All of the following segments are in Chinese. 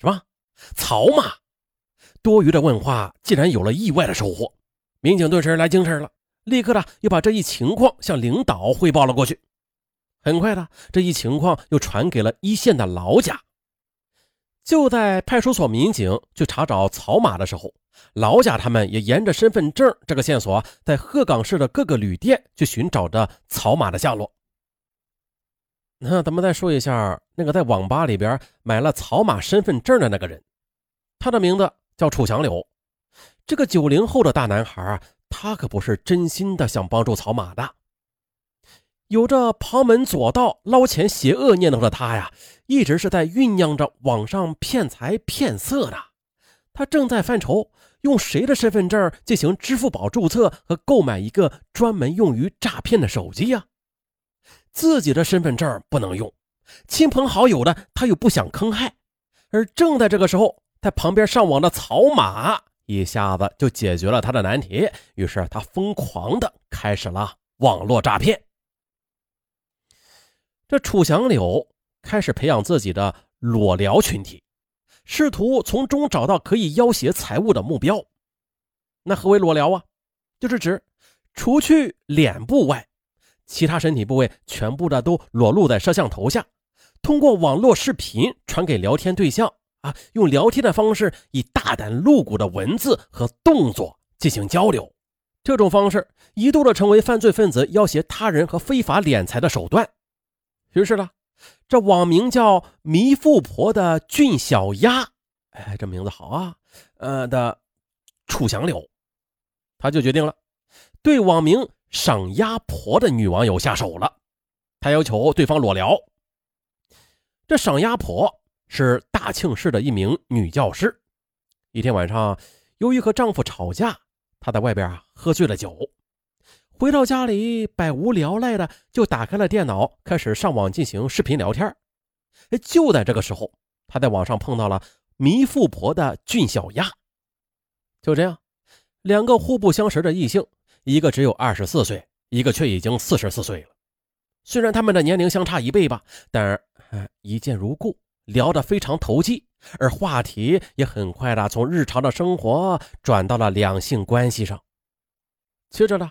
什么？草马？多余的问话竟然有了意外的收获。民警顿时来精神了，立刻的又把这一情况向领导汇报了过去。很快的，这一情况又传给了一线的老贾。就在派出所民警去查找草马的时候，老贾他们也沿着身份证这个线索，在鹤岗市的各个旅店去寻找着草马的下落。那咱们再说一下那个在网吧里边买了草马身份证的那个人，他的名字叫楚祥柳。这个九零后的大男孩啊，他可不是真心的想帮助草马的。有着旁门左道、捞钱邪恶念头的他呀，一直是在酝酿着网上骗财骗色的。他正在犯愁用谁的身份证进行支付宝注册和购买一个专门用于诈骗的手机呀。自己的身份证不能用，亲朋好友的他又不想坑害。而正在这个时候，在旁边上网的草马一下子就解决了他的难题。于是他疯狂的开始了网络诈骗。这楚祥柳开始培养自己的裸聊群体，试图从中找到可以要挟财物的目标。那何为裸聊啊？就是指除去脸部外，其他身体部位全部的都裸露在摄像头下，通过网络视频传给聊天对象啊，用聊天的方式以大胆露骨的文字和动作进行交流。这种方式一度的成为犯罪分子要挟他人和非法敛财的手段。于是呢，这网名叫“迷富婆”的俊小丫，哎，这名字好啊，呃的楚祥柳，他就决定了对网名“赏鸭婆”的女网友下手了。她要求对方裸聊。这赏鸭婆是大庆市的一名女教师。一天晚上，由于和丈夫吵架，她在外边啊喝醉了酒。回到家里，百无聊赖的就打开了电脑，开始上网进行视频聊天。就在这个时候，她在网上碰到了迷富婆的俊小鸭。就这样，两个互不相识的异性，一个只有二十四岁，一个却已经四十四岁了。虽然他们的年龄相差一倍吧，但一见如故，聊得非常投机，而话题也很快的从日常的生活转到了两性关系上。接着呢。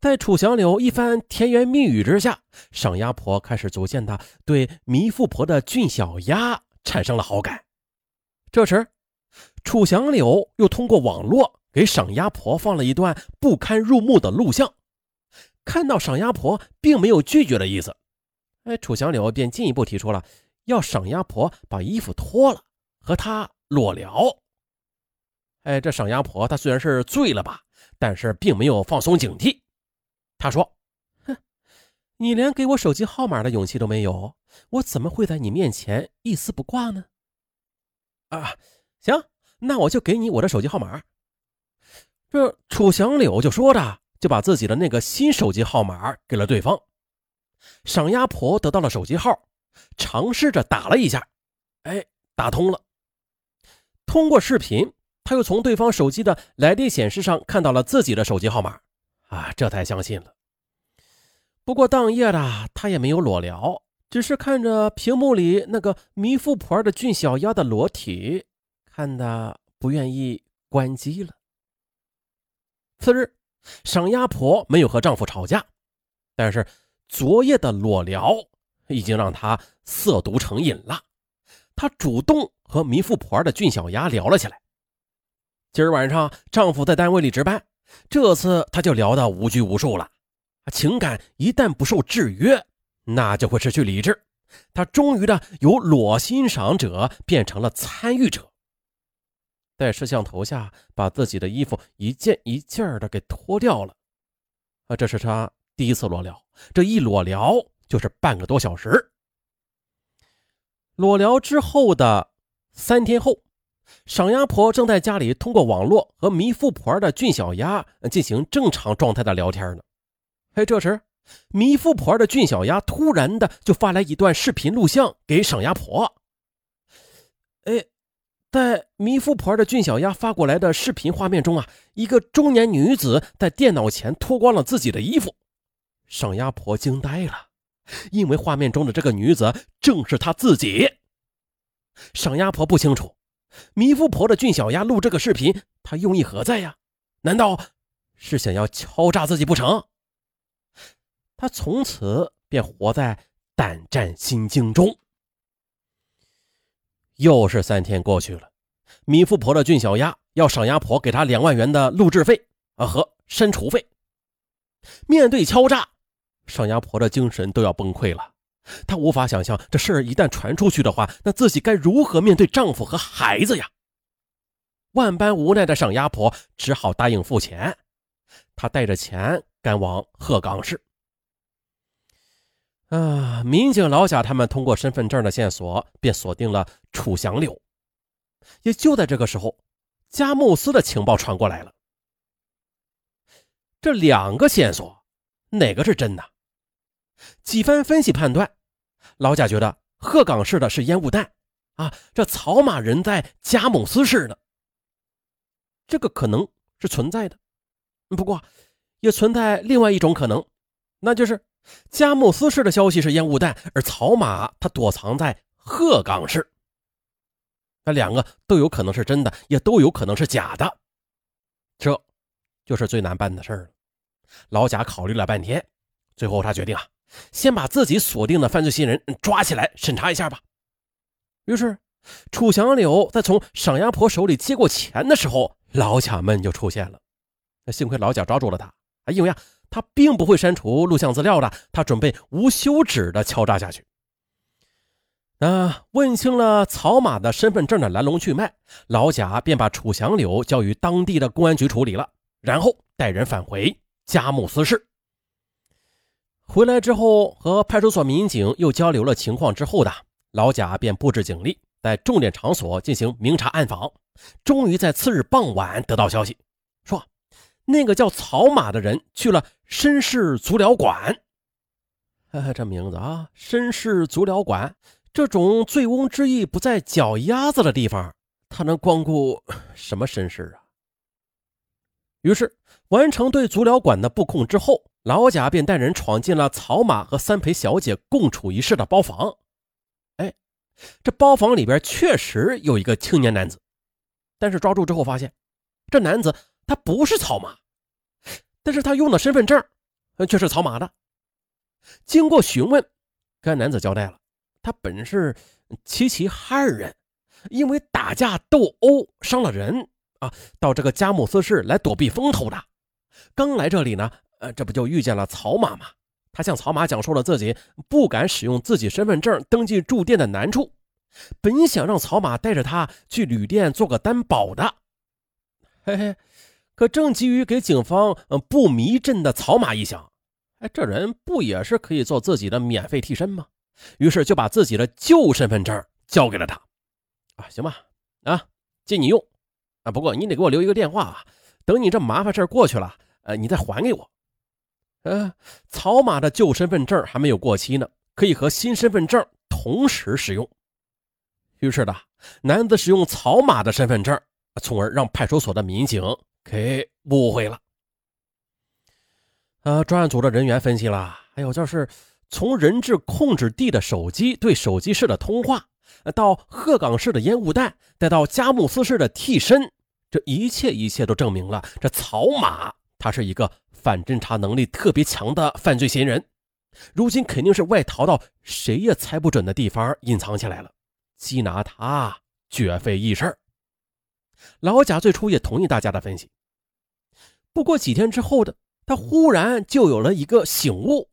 在楚祥柳一番甜言蜜语之下，赏鸭婆开始逐渐的对迷富婆的俊小鸭产生了好感。这时，楚祥柳又通过网络给赏鸭婆放了一段不堪入目的录像。看到赏鸭婆并没有拒绝的意思，哎，楚祥柳便进一步提出了要赏鸭婆把衣服脱了，和他裸聊。哎，这赏鸭婆她虽然是醉了吧，但是并没有放松警惕。他说：“哼，你连给我手机号码的勇气都没有，我怎么会在你面前一丝不挂呢？”啊，行，那我就给你我的手机号码。这楚祥柳就说着，就把自己的那个新手机号码给了对方。赏鸭婆得到了手机号，尝试着打了一下，哎，打通了。通过视频，他又从对方手机的来电显示上看到了自己的手机号码。啊，这才相信了。不过当夜的他也没有裸聊，只是看着屏幕里那个迷富婆的俊小鸭的裸体，看的不愿意关机了。次日，赏鸭婆没有和丈夫吵架，但是昨夜的裸聊已经让她色毒成瘾了。她主动和迷富婆的俊小丫聊了起来。今儿晚上，丈夫在单位里值班。这次她就聊得无拘无束了，情感一旦不受制约，那就会失去理智。她终于的由裸欣赏者变成了参与者，在摄像头下把自己的衣服一件一件的给脱掉了。啊，这是他第一次裸聊，这一裸聊就是半个多小时。裸聊之后的三天后。赏鸭婆正在家里通过网络和迷富婆的俊小鸭进行正常状态的聊天呢。哎，这时迷富婆的俊小鸭突然的就发来一段视频录像给赏鸭婆。哎，在迷富婆的俊小丫发过来的视频画面中啊，一个中年女子在电脑前脱光了自己的衣服。赏鸭婆惊呆了，因为画面中的这个女子正是她自己。赏鸭婆不清楚。糜富婆的俊小丫录这个视频，她用意何在呀？难道是想要敲诈自己不成？他从此便活在胆战心惊中。又是三天过去了，米富婆的俊小丫要赏丫婆给他两万元的录制费啊和删除费。面对敲诈，赏丫婆的精神都要崩溃了。她无法想象，这事儿一旦传出去的话，那自己该如何面对丈夫和孩子呀？万般无奈的赏丫婆只好答应付钱。她带着钱赶往鹤岗市。啊！民警老贾他们通过身份证的线索，便锁定了楚祥柳。也就在这个时候，佳木斯的情报传过来了。这两个线索，哪个是真的？几番分析判断，老贾觉得鹤岗市的是烟雾弹啊，这草马人在佳木斯市呢。这个可能是存在的，不过也存在另外一种可能，那就是佳木斯市的消息是烟雾弹，而草马他躲藏在鹤岗市。那两个都有可能是真的，也都有可能是假的。这。就是最难办的事儿了。老贾考虑了半天，最后他决定啊，先把自己锁定的犯罪嫌疑人抓起来审查一下吧。于是，楚祥柳在从赏鸭婆手里接过钱的时候，老贾们就出现了。那幸亏老贾抓住了他啊，因为啊，他并不会删除录像资料的，他准备无休止的敲诈下去。那问清了草马的身份证的来龙去脉，老贾便把楚祥柳交于当地的公安局处理了。然后带人返回佳木斯市。回来之后，和派出所民警又交流了情况之后的老贾便布置警力，在重点场所进行明察暗访。终于在次日傍晚得到消息，说那个叫草马的人去了绅士足疗馆。这名字啊，绅士足疗馆，这种醉翁之意不在脚丫子的地方，他能光顾什么绅士啊？于是，完成对足疗馆的布控之后，老贾便带人闯进了曹马和三陪小姐共处一室的包房。哎，这包房里边确实有一个青年男子，但是抓住之后发现，这男子他不是草马，但是他用的身份证却是草马的。经过询问，该男子交代了，他本是齐齐哈尔人，因为打架斗殴伤了人。啊，到这个佳木斯市来躲避风头的，刚来这里呢，呃，这不就遇见了草马吗？他向草马讲述了自己不敢使用自己身份证登记住店的难处，本想让草马带着他去旅店做个担保的，嘿嘿，可正急于给警方嗯布迷阵的曹马一想，哎，这人不也是可以做自己的免费替身吗？于是就把自己的旧身份证交给了他。啊，行吧，啊，借你用。啊，不过你得给我留一个电话啊，等你这麻烦事过去了，呃，你再还给我。嗯，草马的旧身份证还没有过期呢，可以和新身份证同时使用。于是呢，男子使用草马的身份证，从而让派出所的民警给误会了。呃，专案组的人员分析了，还有，就是从人质控制地的手机对手机室的通话。到鹤岗市的烟雾弹，再到佳木斯市的替身，这一切一切都证明了这草马他是一个反侦查能力特别强的犯罪嫌疑人。如今肯定是外逃到谁也猜不准的地方隐藏起来了，缉拿他绝非易事。老贾最初也同意大家的分析，不过几天之后的他忽然就有了一个醒悟，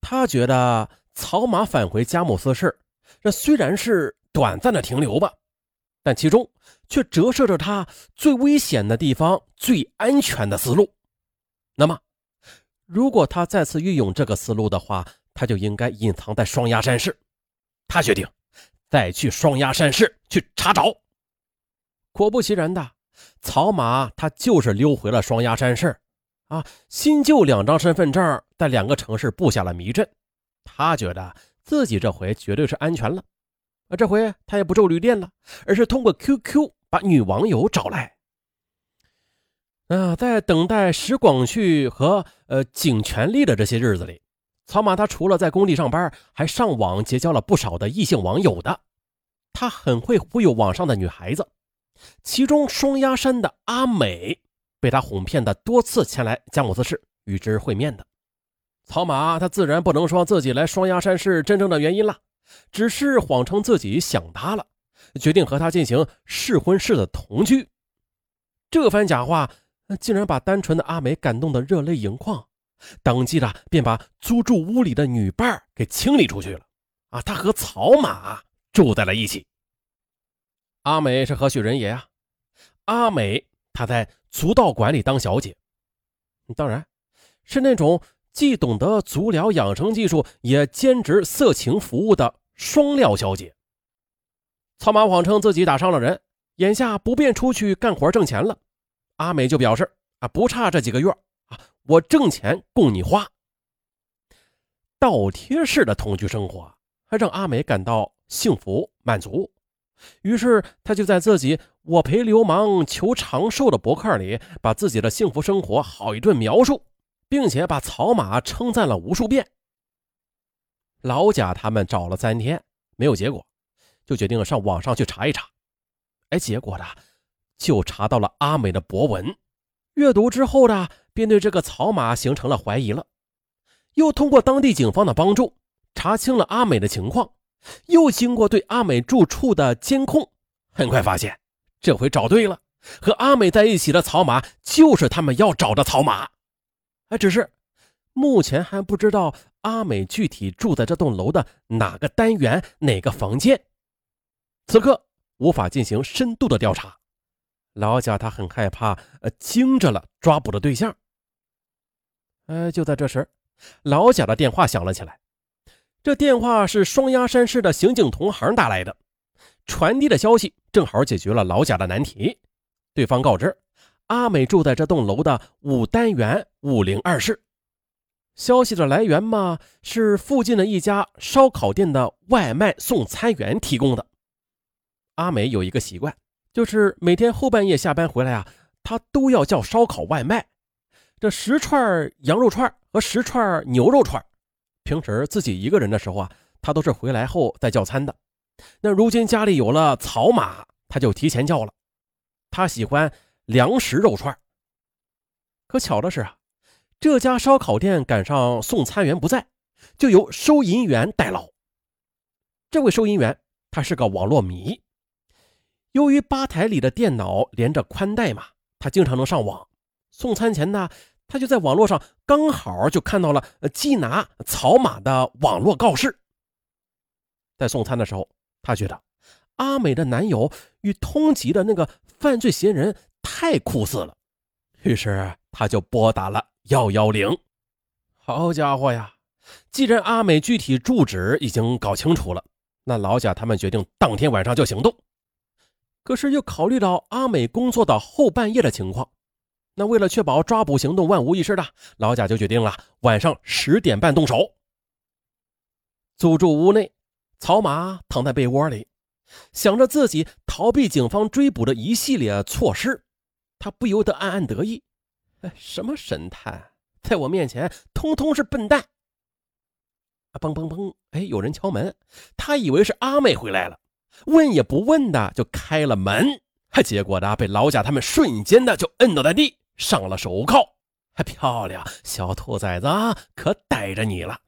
他觉得草马返回佳木斯市。这虽然是短暂的停留吧，但其中却折射着他最危险的地方、最安全的思路。那么，如果他再次运用这个思路的话，他就应该隐藏在双鸭山市。他决定再去双鸭山市去查找。果不其然的，曹马他就是溜回了双鸭山市。啊，新旧两张身份证在两个城市布下了迷阵。他觉得。自己这回绝对是安全了，啊，这回他也不住旅店了，而是通过 QQ 把女网友找来。啊，在等待石广旭和呃景全力的这些日子里，曹马他除了在工地上班，还上网结交了不少的异性网友的。他很会忽悠网上的女孩子，其中双鸭山的阿美被他哄骗的多次前来佳木斯市与之会面的。草马他自然不能说自己来双鸭山是真正的原因了，只是谎称自己想他了，决定和他进行试婚式的同居。这番假话竟然把单纯的阿美感动得热泪盈眶，当即的便把租住屋里的女伴给清理出去了。啊，他和草马。住在了一起。阿美是何许人也呀？阿美她在足道馆里当小姐，当然是那种既懂得足疗养生技术，也兼职色情服务的双料小姐。草马谎称自己打伤了人，眼下不便出去干活挣钱了。阿美就表示啊，不差这几个月啊，我挣钱供你花。倒贴式的同居生活，还让阿美感到。幸福满足，于是他就在自己“我陪流氓求长寿”的博客里，把自己的幸福生活好一顿描述，并且把草马称赞了无数遍。老贾他们找了三天没有结果，就决定上网上去查一查。哎，结果呢，就查到了阿美的博文。阅读之后呢，便对这个草马形成了怀疑了。又通过当地警方的帮助，查清了阿美的情况。又经过对阿美住处的监控，很快发现，这回找对了，和阿美在一起的草马就是他们要找的草马。哎，只是目前还不知道阿美具体住在这栋楼的哪个单元、哪个房间，此刻无法进行深度的调查。老贾他很害怕，呃，惊着了抓捕的对象。哎，就在这时，老贾的电话响了起来。这电话是双鸭山市的刑警同行打来的，传递的消息正好解决了老贾的难题。对方告知，阿美住在这栋楼的五单元五零二室。消息的来源嘛，是附近的一家烧烤店的外卖送餐员提供的。阿美有一个习惯，就是每天后半夜下班回来啊，她都要叫烧烤外卖，这十串羊肉串和十串牛肉串。平时自己一个人的时候啊，他都是回来后再叫餐的。那如今家里有了草马，他就提前叫了。他喜欢粮食肉串。可巧的是啊，这家烧烤店赶上送餐员不在，就由收银员代劳。这位收银员他是个网络迷，由于吧台里的电脑连着宽带嘛，他经常能上网。送餐前呢。他就在网络上刚好就看到了缉拿草马的网络告示。在送餐的时候，他觉得阿美的男友与通缉的那个犯罪嫌疑人太酷似了，于是他就拨打了幺幺零。好家伙呀！既然阿美具体住址已经搞清楚了，那老贾他们决定当天晚上就行动。可是又考虑到阿美工作到后半夜的情况。那为了确保抓捕行动万无一失的，老贾就决定了晚上十点半动手。租住屋内，草马躺在被窝里，想着自己逃避警方追捕的一系列措施，他不由得暗暗得意：“哎什么神探，在我面前通通是笨蛋！”啊，砰砰砰！哎，有人敲门，他以为是阿妹回来了，问也不问的就开了门，结果呢，被老贾他们瞬间的就摁倒在地。上了手铐，还漂亮，小兔崽子啊可逮着你了。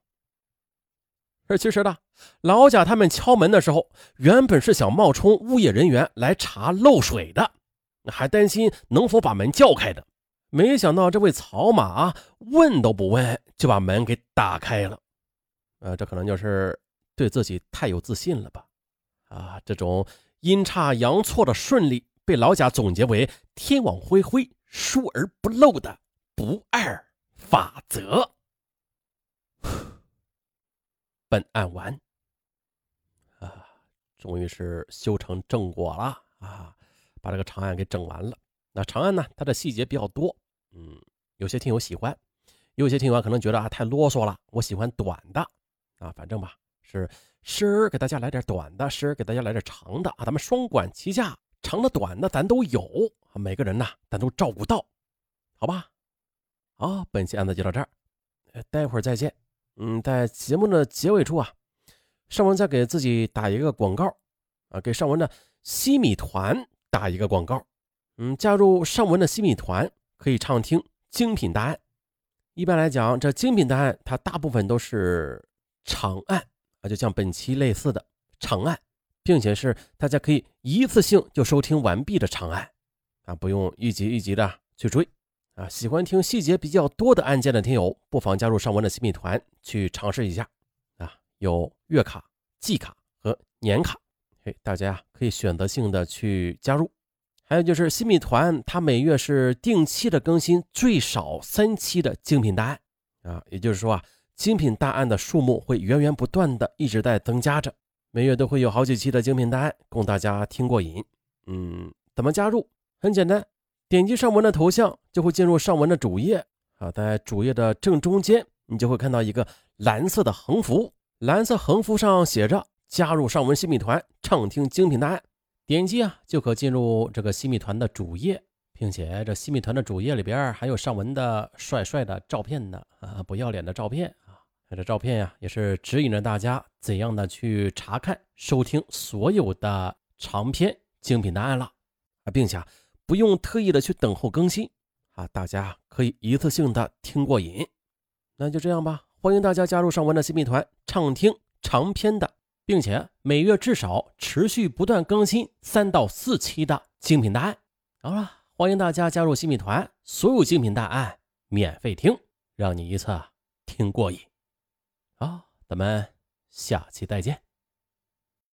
而其实呢，老贾他们敲门的时候，原本是想冒充物业人员来查漏水的，还担心能否把门叫开的。没想到这位草马问都不问就把门给打开了。呃，这可能就是对自己太有自信了吧？啊，这种阴差阳错的顺利，被老贾总结为“天网恢恢”。疏而不漏的不二法则。本案完啊，终于是修成正果了啊，把这个长案给整完了。那长案呢，它的细节比较多，嗯，有些听友喜欢，有些听友可能觉得啊太啰嗦了，我喜欢短的啊，反正吧是时而给大家来点短的，时而给大家来点长的啊，咱们双管齐下，长的短的咱都有。每个人呐，咱都照顾到，好吧？好，本期案子就到这儿，待会儿再见。嗯，在节目的结尾处啊，尚文再给自己打一个广告。啊，给尚文的西米团打一个广告。嗯，加入尚文的西米团可以畅听精品答案。一般来讲，这精品答案它大部分都是长案啊，就像本期类似的长案，并且是大家可以一次性就收听完毕的长案啊，不用一集一集的去追啊。喜欢听细节比较多的案件的听友，不妨加入尚文的新米团去尝试一下啊。有月卡、季卡和年卡，嘿，大家可以选择性的去加入。还有就是新米团，它每月是定期的更新最少三期的精品答案啊，也就是说啊，精品答案的数目会源源不断的一直在增加着，每月都会有好几期的精品答案供大家听过瘾。嗯，怎么加入？很简单，点击上文的头像就会进入上文的主页啊，在主页的正中间，你就会看到一个蓝色的横幅，蓝色横幅上写着“加入上文新米团，畅听精品答案”。点击啊，就可进入这个新米团的主页，并且这新米团的主页里边还有上文的帅帅的照片呢啊，不要脸的照片！这照片呀，也是指引着大家怎样的去查看、收听所有的长篇精品答案了啊，并且不用特意的去等候更新啊，大家可以一次性的听过瘾。那就这样吧，欢迎大家加入上文的新品团，畅听长篇的。并且每月至少持续不断更新三到四期的精品答案。好了，欢迎大家加入新米团，所有精品答案免费听，让你一次听过瘾。啊，咱们下期再见。